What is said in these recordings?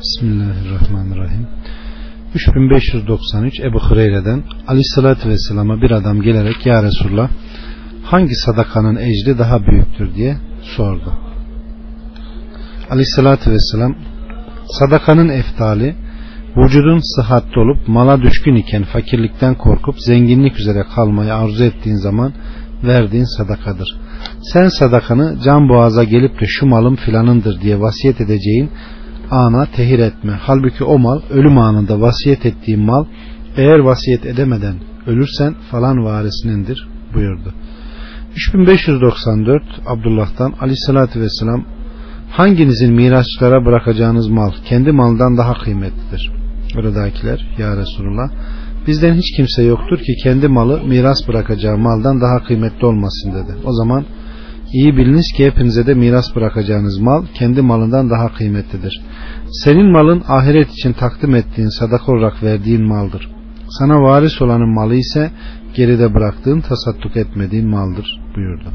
Bismillahirrahmanirrahim. 3593 Ebu Hureyre'den Aleyhisselatü Vesselam'a bir adam gelerek Ya Resulullah hangi sadakanın ecri daha büyüktür diye sordu. Aleyhisselatü Vesselam sadakanın eftali vücudun sıhhatli olup mala düşkün iken fakirlikten korkup zenginlik üzere kalmayı arzu ettiğin zaman verdiğin sadakadır. Sen sadakanı can boğaza gelip de şu malım filanındır diye vasiyet edeceğin ana tehir etme. Halbuki o mal ölüm anında vasiyet ettiğin mal eğer vasiyet edemeden ölürsen falan varisinindir buyurdu. 3594 Abdullah'tan aleyhissalatü vesselam hanginizin mirasçılara bırakacağınız mal kendi maldan daha kıymetlidir. Oradakiler ya Resulullah bizden hiç kimse yoktur ki kendi malı miras bırakacağı maldan daha kıymetli olmasın dedi. O zaman iyi biliniz ki hepinize de miras bırakacağınız mal kendi malından daha kıymetlidir. Senin malın ahiret için takdim ettiğin sadaka olarak verdiğin maldır. Sana varis olanın malı ise geride bıraktığın tasadduk etmediğin maldır buyurdu.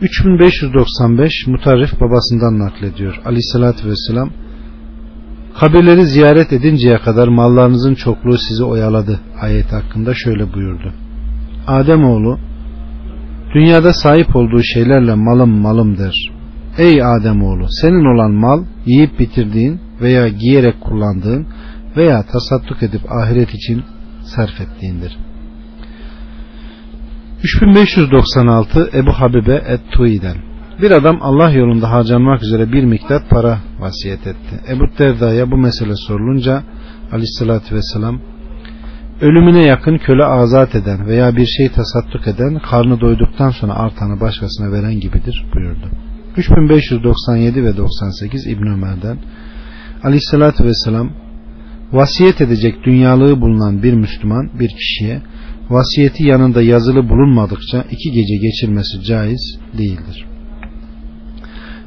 3595 Mutarrif babasından naklediyor. Aleyhissalatü vesselam Kabirleri ziyaret edinceye kadar mallarınızın çokluğu sizi oyaladı. Ayet hakkında şöyle buyurdu. Ademoğlu dünyada sahip olduğu şeylerle malım malım der. Ey Ademoğlu senin olan mal yiyip bitirdiğin veya giyerek kullandığın veya tasadduk edip ahiret için sarf ettiğindir. 3596 Ebu Habibe Et-Tui'den bir adam Allah yolunda harcanmak üzere bir miktar para vasiyet etti. Ebu Derda'ya bu mesele sorulunca aleyhissalatü vesselam ölümüne yakın köle azat eden veya bir şey tasadduk eden karnı doyduktan sonra artanı başkasına veren gibidir buyurdu. 3597 ve 98 İbn Ömer'den aleyhissalatü vesselam vasiyet edecek dünyalığı bulunan bir Müslüman bir kişiye vasiyeti yanında yazılı bulunmadıkça iki gece geçirmesi caiz değildir.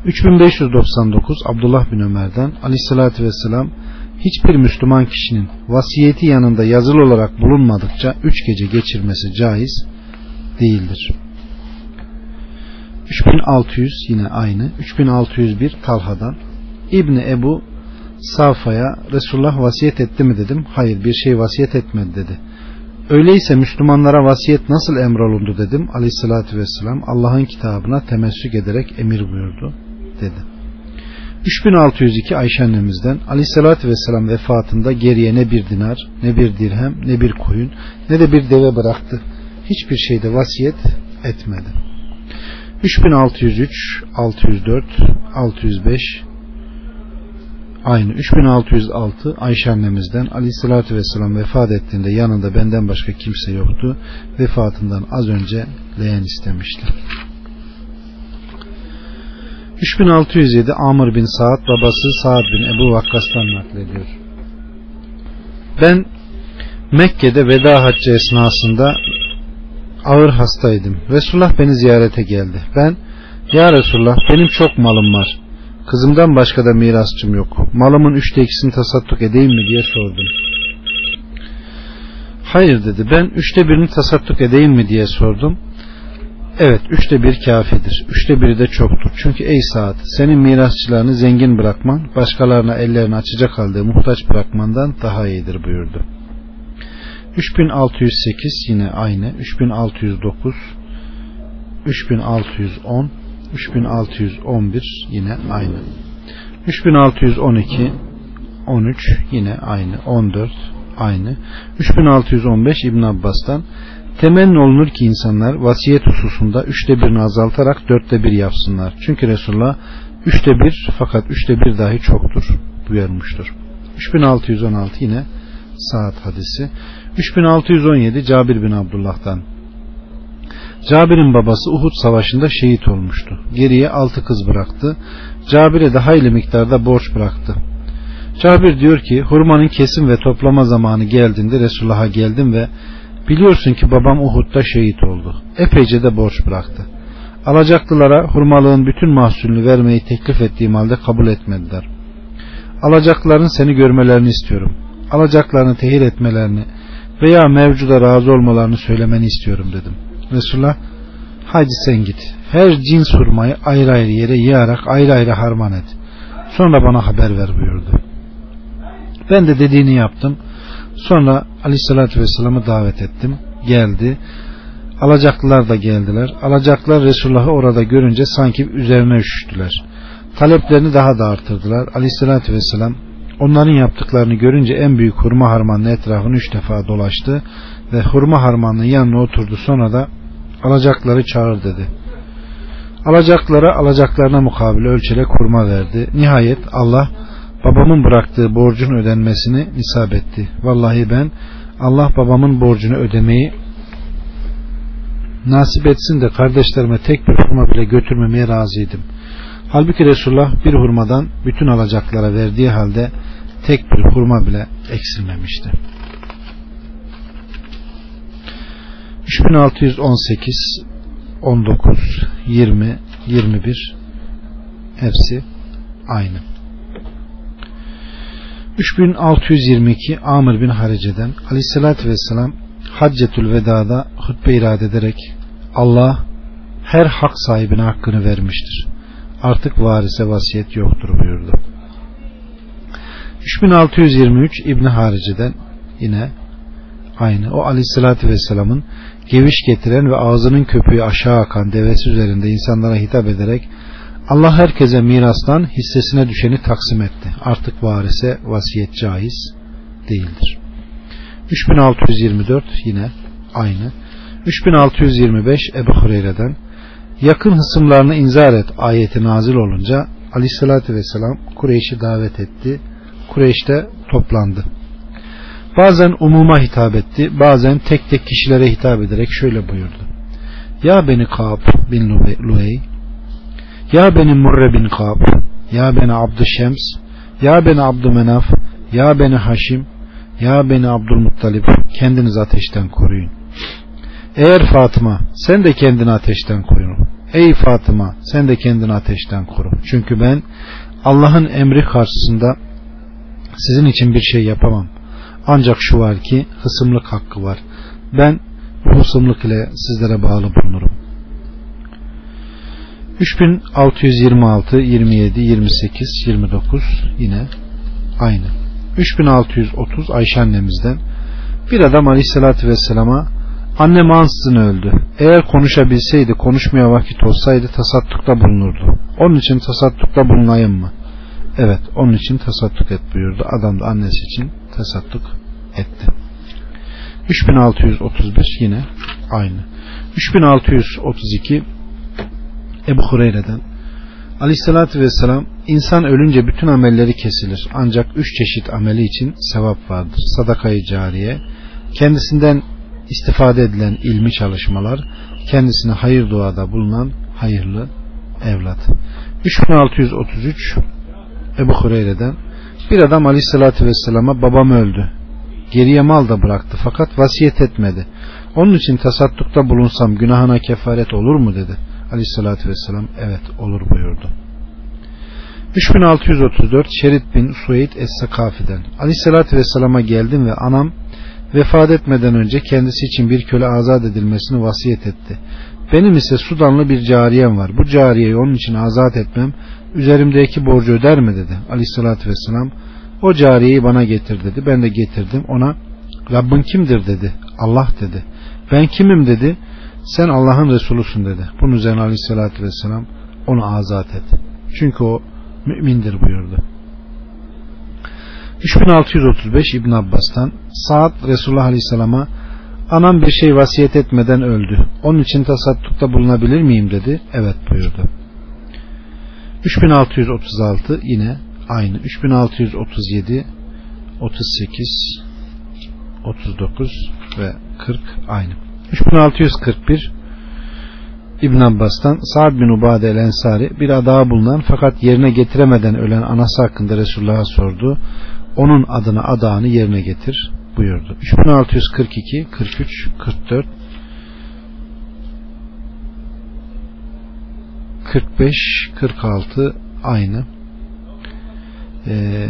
3599 Abdullah bin Ömer'den aleyhissalatü vesselam hiçbir Müslüman kişinin vasiyeti yanında yazılı olarak bulunmadıkça üç gece geçirmesi caiz değildir. 3600 yine aynı. 3601 Talha'dan İbni Ebu Safa'ya Resulullah vasiyet etti mi dedim. Hayır bir şey vasiyet etmedi dedi. Öyleyse Müslümanlara vasiyet nasıl emrolundu dedim. Aleyhissalatü vesselam Allah'ın kitabına temessük ederek emir buyurdu dedi. 3602 Ayşe annemizden Aleyhisselatü Vesselam vefatında geriye ne bir dinar, ne bir dirhem, ne bir koyun, ne de bir deve bıraktı. Hiçbir şeyde vasiyet etmedi. 3603, 604, 605 aynı 3606 Ayşe annemizden Aleyhisselatü Vesselam vefat ettiğinde yanında benden başka kimse yoktu. Vefatından az önce leğen istemişti. 3607 Amr bin Saad babası Saad bin Ebu Vakkas'tan naklediyor. Ben Mekke'de veda haccı esnasında ağır hastaydım. Resulullah beni ziyarete geldi. Ben Ya Resulullah benim çok malım var. Kızımdan başka da mirasçım yok. Malımın üçte ikisini tasadduk edeyim mi diye sordum. Hayır dedi. Ben üçte birini tasadduk edeyim mi diye sordum. Evet üçte bir kafidir. Üçte biri de çoktur. Çünkü ey saat senin mirasçılarını zengin bırakman başkalarına ellerini açacak halde muhtaç bırakmandan daha iyidir buyurdu. 3608 yine aynı. 3609 3610 3611 yine aynı. 3612 13 yine aynı. 14 aynı. 3615 İbn Abbas'tan Temenni olunur ki insanlar vasiyet hususunda üçte birini azaltarak dörtte bir yapsınlar. Çünkü Resulullah üçte bir fakat üçte bir dahi çoktur buyurmuştur. 3616 yine saat hadisi. 3617 Cabir bin Abdullah'tan. Cabir'in babası Uhud savaşında şehit olmuştu. Geriye altı kız bıraktı. Cabir'e de hayli miktarda borç bıraktı. Cabir diyor ki hurmanın kesim ve toplama zamanı geldiğinde Resulullah'a geldim ve Biliyorsun ki babam Uhud'da şehit oldu. Epeyce de borç bıraktı. Alacaklılara hurmalığın bütün mahsulünü vermeyi teklif ettiğim halde kabul etmediler. Alacakların seni görmelerini istiyorum. Alacaklarını tehir etmelerini veya mevcuda razı olmalarını söylemeni istiyorum dedim. Resulullah haydi sen git. Her cins hurmayı ayrı ayrı yere yığarak ayrı ayrı harman et. Sonra bana haber ver buyurdu. Ben de dediğini yaptım. Sonra Aleyhisselatü Vesselam'ı davet ettim. Geldi. Alacaklılar da geldiler. Alacaklar Resulullah'ı orada görünce sanki üzerine üşüştüler. Taleplerini daha da artırdılar. Aleyhisselatü Vesselam onların yaptıklarını görünce en büyük hurma harmanının etrafını üç defa dolaştı ve hurma harmanının yanına oturdu. Sonra da alacakları çağır dedi. Alacaklara alacaklarına mukabil ölçerek hurma verdi. Nihayet Allah babamın bıraktığı borcun ödenmesini nisap etti. Vallahi ben Allah babamın borcunu ödemeyi nasip etsin de kardeşlerime tek bir hurma bile götürmemeye razıydım. Halbuki Resulullah bir hurmadan bütün alacaklara verdiği halde tek bir hurma bile eksilmemişti. 3618 19 20 21 hepsi aynı. 3622 Amr bin Harice'den Aleyhisselatü Vesselam Haccetül Veda'da hutbe irade ederek Allah her hak sahibine hakkını vermiştir. Artık varise vasiyet yoktur buyurdu. 3623 İbni Harice'den yine aynı. O aleyhissalatü vesselamın geviş getiren ve ağzının köpüğü aşağı akan devesi üzerinde insanlara hitap ederek Allah herkese mirastan hissesine düşeni taksim etti. Artık varise vasiyet caiz değildir. 3624 yine aynı. 3625 Ebu Hureyre'den yakın hısımlarını inzar et ayeti nazil olunca aleyhissalatü vesselam Kureyş'i davet etti. Kureyş'te toplandı. Bazen umuma hitap etti, bazen tek tek kişilere hitap ederek şöyle buyurdu. Ya beni Ka'b bin Luey, ya beni Murre bin Ka'b, ya beni Abdü Şems, ya beni Abdü Menaf, ya beni Haşim, ya beni Abdülmuttalip, kendiniz ateşten koruyun. Eğer Fatıma, sen de kendini ateşten koru. Ey Fatıma, sen de kendini ateşten koru. Çünkü ben Allah'ın emri karşısında sizin için bir şey yapamam. Ancak şu var ki hısımlık hakkı var. Ben bu hısımlık ile sizlere bağlı bulunurum. 3626, 27, 28, 29 yine aynı. 3630 Ayşe annemizden bir adam aleyhissalatü vesselama annem ansızın öldü. Eğer konuşabilseydi konuşmaya vakit olsaydı tasattukta bulunurdu. Onun için tasattukta bulunayım mı? Evet onun için tasadduk et buyurdu. Adam da annesi için tasadduk etti. 3631 yine aynı. 3632 Ebu Hureyre'den Aleyhissalatü Vesselam insan ölünce bütün amelleri kesilir. Ancak üç çeşit ameli için sevap vardır. Sadakayı cariye, kendisinden istifade edilen ilmi çalışmalar, kendisine hayır duada bulunan hayırlı evlat. 3633 Ebu Hureyre'den bir adam aleyhissalatü vesselama babam öldü. Geriye mal da bıraktı fakat vasiyet etmedi. Onun için tasaddukta bulunsam günahına kefaret olur mu dedi. Aleyhissalatü vesselam evet olur buyurdu. 3634 Şerit bin Sueyd Es-Sakafi'den Aleyhissalatü vesselama geldim ve anam vefat etmeden önce kendisi için bir köle azat edilmesini vasiyet etti. Benim ise Sudanlı bir cariyem var. Bu cariyeyi onun için azat etmem üzerimdeki borcu öder mi dedi. Aleyhissalatü vesselam o cariyeyi bana getir dedi. Ben de getirdim ona Rabbin kimdir dedi. Allah dedi. Ben kimim dedi. Sen Allah'ın Resulusun dedi. Bunun üzerine Aleyhissalatü vesselam onu azat et. Çünkü o mümindir buyurdu. 3635 İbn Abbas'tan Saad Resulullah Aleyhisselam'a anam bir şey vasiyet etmeden öldü. Onun için tasaddukta bulunabilir miyim dedi. Evet buyurdu. 3636 yine aynı. 3637 38 39 ve 40 aynı. 3641 İbn Abbas'tan Sa'd bin Ubade el Ensari bir adağa bulunan fakat yerine getiremeden ölen anası hakkında Resulullah'a sordu. Onun adına adağını yerine getir buyurdu. 3642 43 44 45 46 aynı. Ee,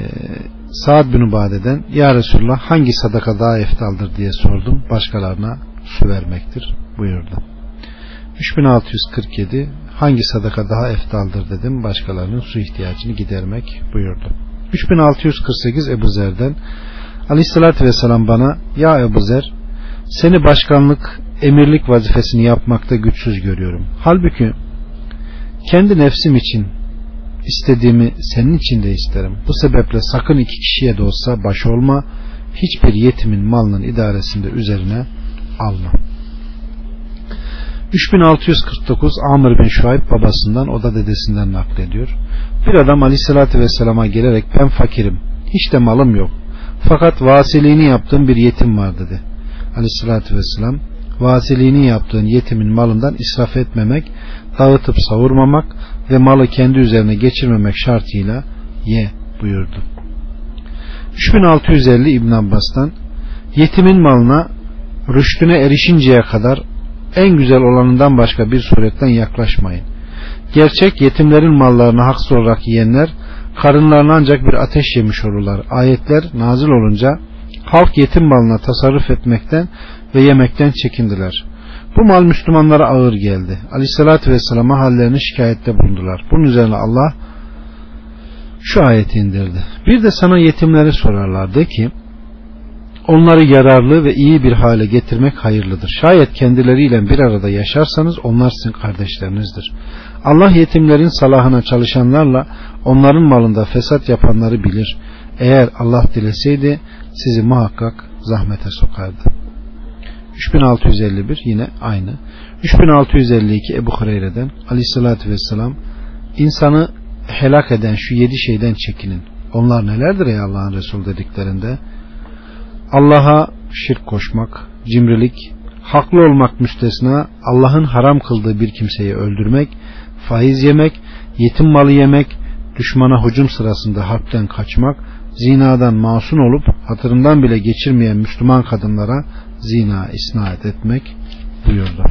Saad bin Ubade'den Ya Resulullah hangi sadaka daha eftaldır diye sordum. Başkalarına su vermektir buyurdu. 3647 hangi sadaka daha eftaldır dedim. Başkalarının su ihtiyacını gidermek buyurdu. 3648 Ebu Zer'den Aleyhisselatü Vesselam bana Ya Ebu Zer seni başkanlık emirlik vazifesini yapmakta güçsüz görüyorum. Halbuki kendi nefsim için istediğimi senin için de isterim. Bu sebeple sakın iki kişiye de olsa baş olma. Hiçbir yetimin malının idaresinde üzerine alma. 3649 Amr bin Şuayb babasından o da dedesinden naklediyor. Bir adam aleyhissalatü vesselama gelerek ben fakirim. Hiç de malım yok. Fakat vasiliğini yaptığım bir yetim var dedi. Aleyhissalatü vesselam vasiliğini yaptığın yetimin malından israf etmemek, dağıtıp savurmamak ve malı kendi üzerine geçirmemek şartıyla ye buyurdu. 3650 İbn Abbas'tan yetimin malına rüştüne erişinceye kadar en güzel olanından başka bir suretten yaklaşmayın. Gerçek yetimlerin mallarını haksız olarak yiyenler karınlarına ancak bir ateş yemiş olurlar. Ayetler nazil olunca halk yetim malına tasarruf etmekten ve yemekten çekindiler. Bu mal Müslümanlara ağır geldi. Aleyhissalatü Vesselam'a hallerini şikayette bulundular. Bunun üzerine Allah şu ayeti indirdi. Bir de sana yetimleri sorarlardı ki onları yararlı ve iyi bir hale getirmek hayırlıdır. Şayet kendileriyle bir arada yaşarsanız onlar sizin kardeşlerinizdir. Allah yetimlerin salahına çalışanlarla onların malında fesat yapanları bilir. Eğer Allah dileseydi sizi muhakkak zahmete sokardı. 3651 yine aynı. 3652 Ebu Hureyre'den Aleyhisselatü Vesselam insanı helak eden şu yedi şeyden çekinin. Onlar nelerdir ey Allah'ın Resulü dediklerinde Allah'a şirk koşmak, cimrilik, haklı olmak müstesna Allah'ın haram kıldığı bir kimseyi öldürmek, faiz yemek, yetim malı yemek, düşmana hücum sırasında harpten kaçmak, zinadan masum olup hatırından bile geçirmeyen Müslüman kadınlara zina isnat etmek buyurdu.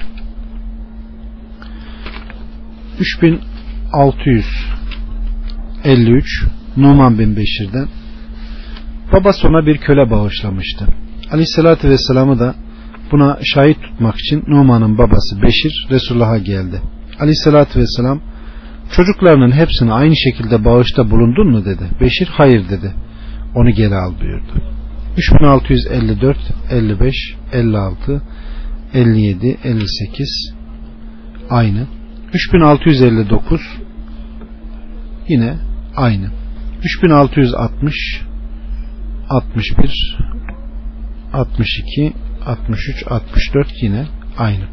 3653 Numan bin Beşir'den babası ona bir köle bağışlamıştı. Aleyhissalatü Vesselam'ı da buna şahit tutmak için Numan'ın babası Beşir Resulullah'a geldi. Aleyhissalatü Vesselam çocuklarının hepsini aynı şekilde bağışta bulundun mu dedi. Beşir hayır dedi. Onu geri al buyurdu. 3654, 55, 56, 57, 58 aynı. 3659 yine aynı. 3660 61 62 63 64 yine aynı.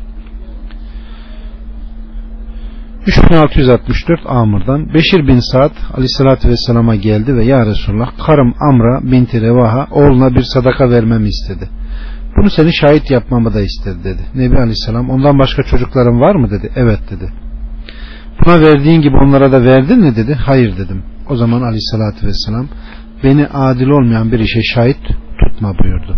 3664 Amr'dan Beşir bin Sa'd aleyhissalatü vesselama geldi ve Ya Resulullah karım Amra binti Revaha oğluna bir sadaka vermemi istedi. Bunu seni şahit yapmamı da istedi dedi. Nebi Aleyhisselam ondan başka çocukların var mı dedi. Evet dedi. Buna verdiğin gibi onlara da verdin mi dedi. Hayır dedim. O zaman Aleyhisselatü Vesselam beni adil olmayan bir işe şahit tutma buyurdu.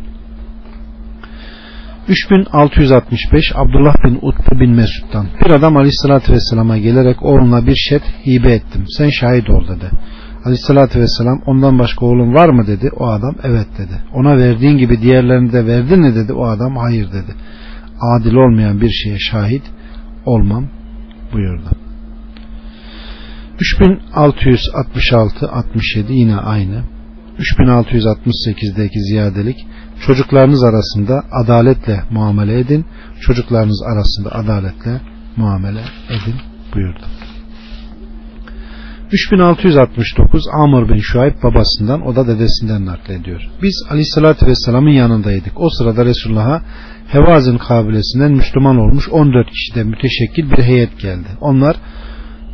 3665 Abdullah bin Utbe bin Mesud'dan bir adam aleyhissalatü vesselama gelerek oğluna bir şet hibe ettim. Sen şahit ol dedi. Aleyhissalatü vesselam ondan başka oğlun var mı? dedi. O adam evet dedi. Ona verdiğin gibi diğerlerini de verdin mi dedi. O adam hayır dedi. Adil olmayan bir şeye şahit olmam buyurdu. 3666 67 yine aynı 3668'deki ziyadelik çocuklarınız arasında adaletle muamele edin çocuklarınız arasında adaletle muamele edin buyurdu 3669 Amr bin Şuayb babasından o da dedesinden naklediyor. Biz aleyhissalatü vesselamın yanındaydık. O sırada Resulullah'a Hevazin kabilesinden Müslüman olmuş 14 kişiden müteşekkil bir heyet geldi. Onlar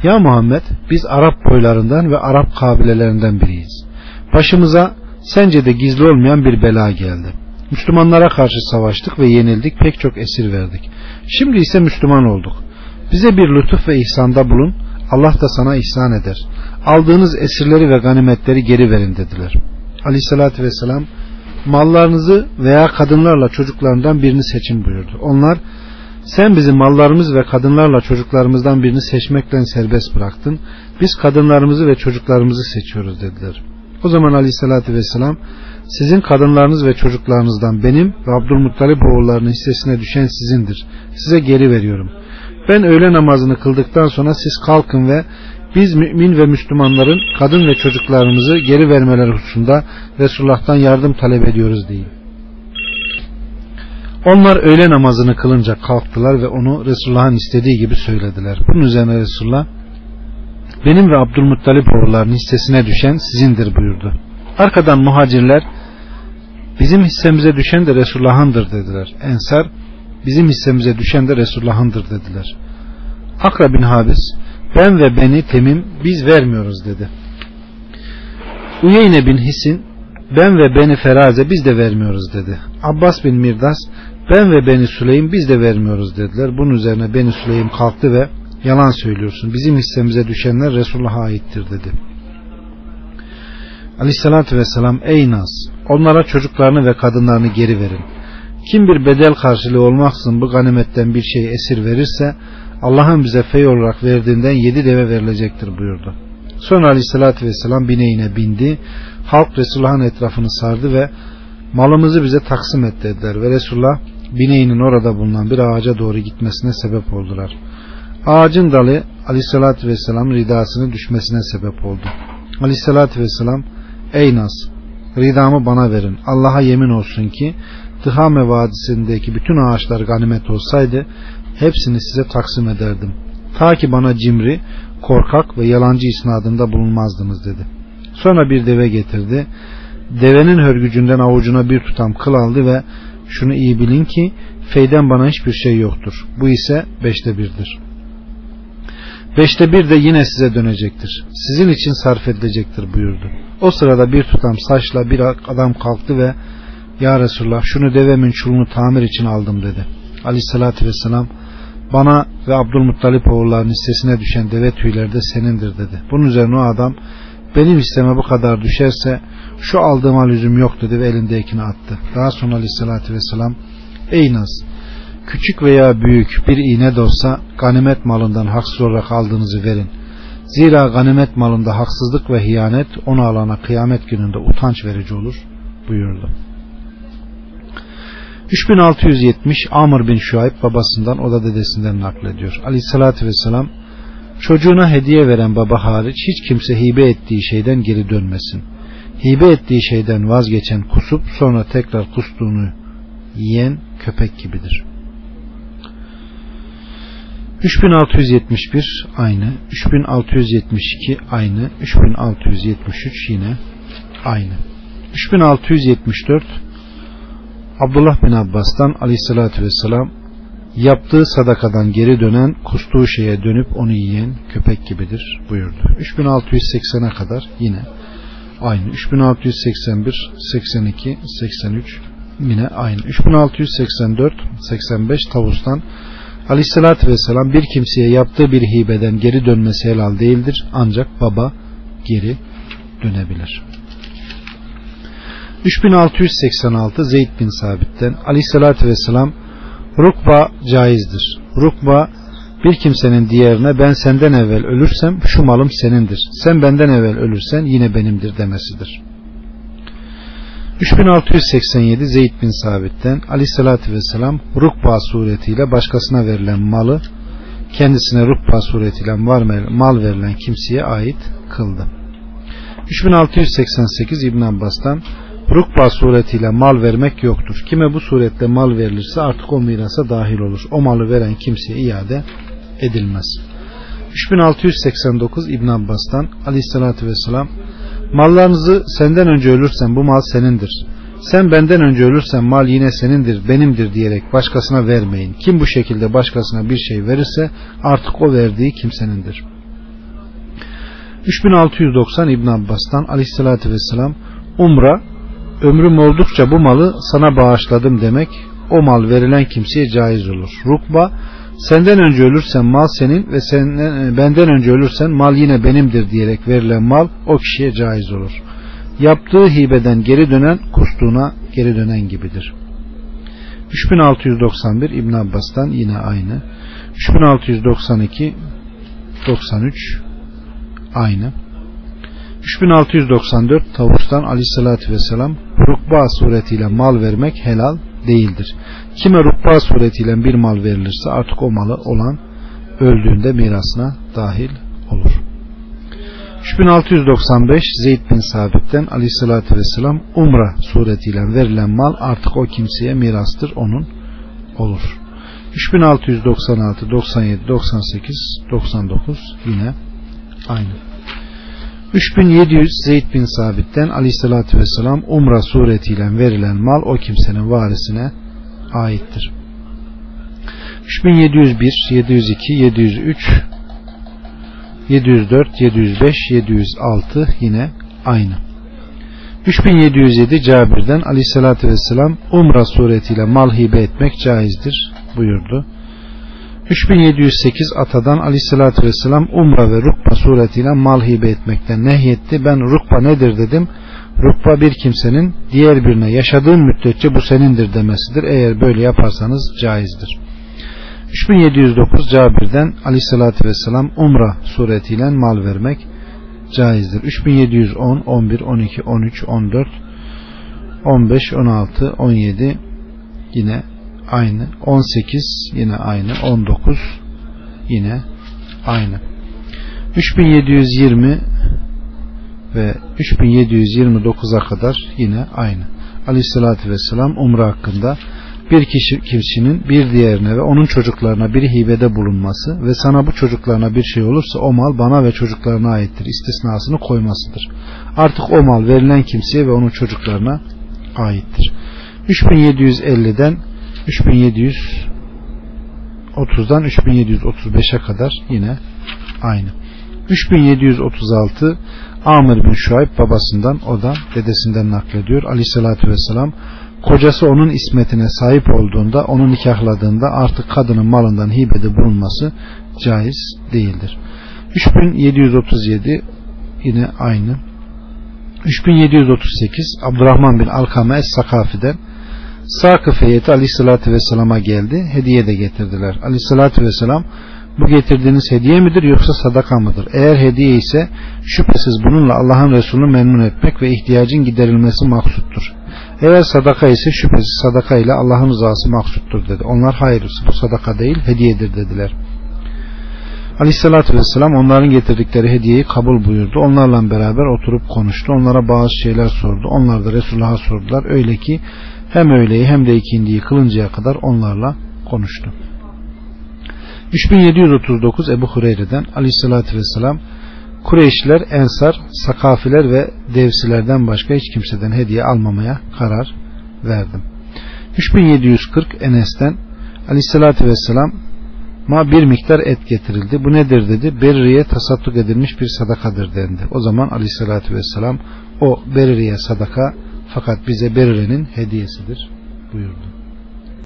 ya Muhammed biz Arap boylarından ve Arap kabilelerinden biriyiz. Başımıza sence de gizli olmayan bir bela geldi. Müslümanlara karşı savaştık ve yenildik pek çok esir verdik. Şimdi ise Müslüman olduk. Bize bir lütuf ve ihsanda bulun. Allah da sana ihsan eder. Aldığınız esirleri ve ganimetleri geri verin dediler. Aleyhissalatü vesselam mallarınızı veya kadınlarla çocuklarından birini seçin buyurdu. Onlar sen bizim mallarımız ve kadınlarla çocuklarımızdan birini seçmekten serbest bıraktın. Biz kadınlarımızı ve çocuklarımızı seçiyoruz dediler. O zaman aleyhissalatü vesselam sizin kadınlarınız ve çocuklarınızdan benim ve Abdülmuttalip oğullarının hissesine düşen sizindir. Size geri veriyorum. Ben öğle namazını kıldıktan sonra siz kalkın ve biz mümin ve Müslümanların kadın ve çocuklarımızı geri vermeleri hususunda Resulullah'tan yardım talep ediyoruz deyin. Onlar öğle namazını kılınca kalktılar ve onu Resulullah'ın istediği gibi söylediler. Bunun üzerine Resulullah benim ve Abdülmuttalip oğullarının hissesine düşen sizindir buyurdu. Arkadan muhacirler bizim hissemize düşen de Resulullah'ındır dediler. Ensar bizim hissemize düşen de Resulullah'ındır dediler. Akra bin Habis ben ve beni Temim biz vermiyoruz dedi. Uyeyne bin Hisin ben ve beni Feraze biz de vermiyoruz dedi. Abbas bin Mirdas ben ve beni Süleym biz de vermiyoruz dediler. Bunun üzerine beni Süleym kalktı ve yalan söylüyorsun. Bizim hissemize düşenler Resulullah'a aittir dedi. Aleyhissalatü vesselam ey Naz onlara çocuklarını ve kadınlarını geri verin. Kim bir bedel karşılığı olmaksızın bu ganimetten bir şey esir verirse Allah'ın bize fey olarak verdiğinden yedi deve verilecektir buyurdu. Sonra aleyhissalatü vesselam bineğine bindi. Halk Resulullah'ın etrafını sardı ve malımızı bize taksim et dediler ve Resulullah bineğinin orada bulunan bir ağaca doğru gitmesine sebep oldular. Ağacın dalı aleyhissalatü vesselam ridasının düşmesine sebep oldu. Aleyhissalatü vesselam ey Nas ridamı bana verin. Allah'a yemin olsun ki Tıhame Vadisi'ndeki bütün ağaçlar ganimet olsaydı hepsini size taksim ederdim. Ta ki bana cimri, korkak ve yalancı isnadında bulunmazdınız dedi. Sonra bir deve getirdi. Devenin hörgücünden avucuna bir tutam kıl aldı ve şunu iyi bilin ki feyden bana hiçbir şey yoktur. Bu ise beşte birdir. Beşte bir de yine size dönecektir. Sizin için sarf edilecektir buyurdu. O sırada bir tutam saçla bir adam kalktı ve Ya Resulullah şunu devemin çulunu tamir için aldım dedi. Aleyhissalatü vesselam bana ve Abdülmuttalip oğullarının hissesine düşen deve tüyleri de senindir dedi. Bunun üzerine o adam benim hisseme bu kadar düşerse şu aldığıma lüzum yok dedi ve elindekini attı. Daha sonra aleyhissalatü vesselam ey Naz küçük veya büyük bir iğne de olsa ganimet malından haksız olarak aldığınızı verin. Zira ganimet malında haksızlık ve hiyanet onu alana kıyamet gününde utanç verici olur buyurdu. 3670 Amr bin Şuayb babasından o da dedesinden naklediyor. Aleyhissalatü vesselam çocuğuna hediye veren baba hariç hiç kimse hibe ettiği şeyden geri dönmesin. Hibe ettiği şeyden vazgeçen kusup sonra tekrar kustuğunu yiyen köpek gibidir. 3671 aynı, 3672 aynı, 3673 yine aynı. 3674 Abdullah bin Abbas'tan aleyhissalatü vesselam yaptığı sadakadan geri dönen kustuğu şeye dönüp onu yiyen köpek gibidir buyurdu. 3680'e kadar yine aynı. 3681, 82, 83 yine aynı. 3684, 85 tavustan Aleyhissalatü vesselam bir kimseye yaptığı bir hibeden geri dönmesi helal değildir. Ancak baba geri dönebilir. 3686 Zeyd bin Sabit'ten Aleyhissalatü vesselam rukba caizdir. Rukba bir kimsenin diğerine ben senden evvel ölürsem şu malım senindir. Sen benden evvel ölürsen yine benimdir demesidir. 3687 Zeyd bin Sabit'ten Aleyhissalatü vesselam rukba suretiyle başkasına verilen malı kendisine rukba suretiyle mal verilen kimseye ait kıldı. 3688 İbn Abbas'tan Rukba suretiyle mal vermek yoktur. Kime bu suretle mal verilirse artık o mirasa dahil olur. O malı veren kimseye iade edilmez. 3689 İbn Abbas'tan Aleyhisselatü Vesselam Mallarınızı senden önce ölürsen bu mal senindir. Sen benden önce ölürsen mal yine senindir, benimdir diyerek başkasına vermeyin. Kim bu şekilde başkasına bir şey verirse artık o verdiği kimsenindir. 3690 İbn Abbas'tan Aleyhisselatü Vesselam Umra ömrüm oldukça bu malı sana bağışladım demek o mal verilen kimseye caiz olur. Rukba senden önce ölürsen mal senin ve senden, benden önce ölürsen mal yine benimdir diyerek verilen mal o kişiye caiz olur. Yaptığı hibeden geri dönen kustuğuna geri dönen gibidir. 3691 İbn Abbas'tan yine aynı. 3692 93 aynı. 3694 Tavus'tan aleyhissalatü vesselam rukba suretiyle mal vermek helal değildir. Kime rukba suretiyle bir mal verilirse artık o malı olan öldüğünde mirasına dahil olur. 3695 Zeyd bin Sabit'ten aleyhissalatü vesselam Umra suretiyle verilen mal artık o kimseye mirastır onun olur. 3696 97 98 99 yine aynı. 3700 Zeyd bin Sabit'ten aleyhissalatü vesselam Umra suretiyle verilen mal o kimsenin varisine aittir. 3701 702 703 704 705 706 yine aynı. 3707 Cabir'den aleyhissalatü vesselam Umra suretiyle mal hibe etmek caizdir buyurdu. 3708 Atadan aleyhissalatü vesselam Umra ve Rukba suretiyle mal hibe etmekten nehyetti. Ben Rukba nedir dedim. Rukba bir kimsenin diğer birine yaşadığın müddetçe bu senindir demesidir. Eğer böyle yaparsanız caizdir. 3709 Cabir'den aleyhissalatü vesselam Umra suretiyle mal vermek caizdir. 3710, 11, 12, 13, 14, 15, 16, 17 yine aynı. 18 yine aynı. 19 yine aynı. 3720 ve 3729'a kadar yine aynı. Aleyhissalatü vesselam umre hakkında bir kişi, kişinin bir diğerine ve onun çocuklarına bir hibede bulunması ve sana bu çocuklarına bir şey olursa o mal bana ve çocuklarına aittir istisnasını koymasıdır. Artık o mal verilen kimseye ve onun çocuklarına aittir. 3750'den 3730'dan 3735'e kadar yine aynı. 3736 Amir bin Şuayb babasından o da dedesinden naklediyor. Aleyhissalatü vesselam kocası onun ismetine sahip olduğunda onu nikahladığında artık kadının malından hibede bulunması caiz değildir. 3737 yine aynı. 3738 Abdurrahman bin Alkame Es-Sakafi'den Sakıf heyeti aleyhissalatü vesselama geldi. Hediye de getirdiler. Aleyhissalatü vesselam bu getirdiğiniz hediye midir yoksa sadaka mıdır? Eğer hediye ise şüphesiz bununla Allah'ın Resulü'nü memnun etmek ve ihtiyacın giderilmesi maksuttur. Eğer sadaka ise şüphesiz sadaka ile Allah'ın rızası maksuttur dedi. Onlar hayır bu sadaka değil hediyedir dediler. Aleyhissalatü vesselam onların getirdikleri hediyeyi kabul buyurdu. Onlarla beraber oturup konuştu. Onlara bazı şeyler sordu. Onlar da Resulullah'a sordular. Öyle ki hem öğleyi hem de ikindiyi kılıncaya kadar onlarla konuştu. 3739 Ebu Hureyre'den aleyhissalatü vesselam Kureyşliler, Ensar, Sakafiler ve Devsilerden başka hiç kimseden hediye almamaya karar verdim. 3740 Enes'ten aleyhissalatü vesselam ma bir miktar et getirildi. Bu nedir dedi. Berriye tasadduk edilmiş bir sadakadır dendi. O zaman aleyhissalatü vesselam o Berriye sadaka fakat bize Berriye'nin hediyesidir buyurdu.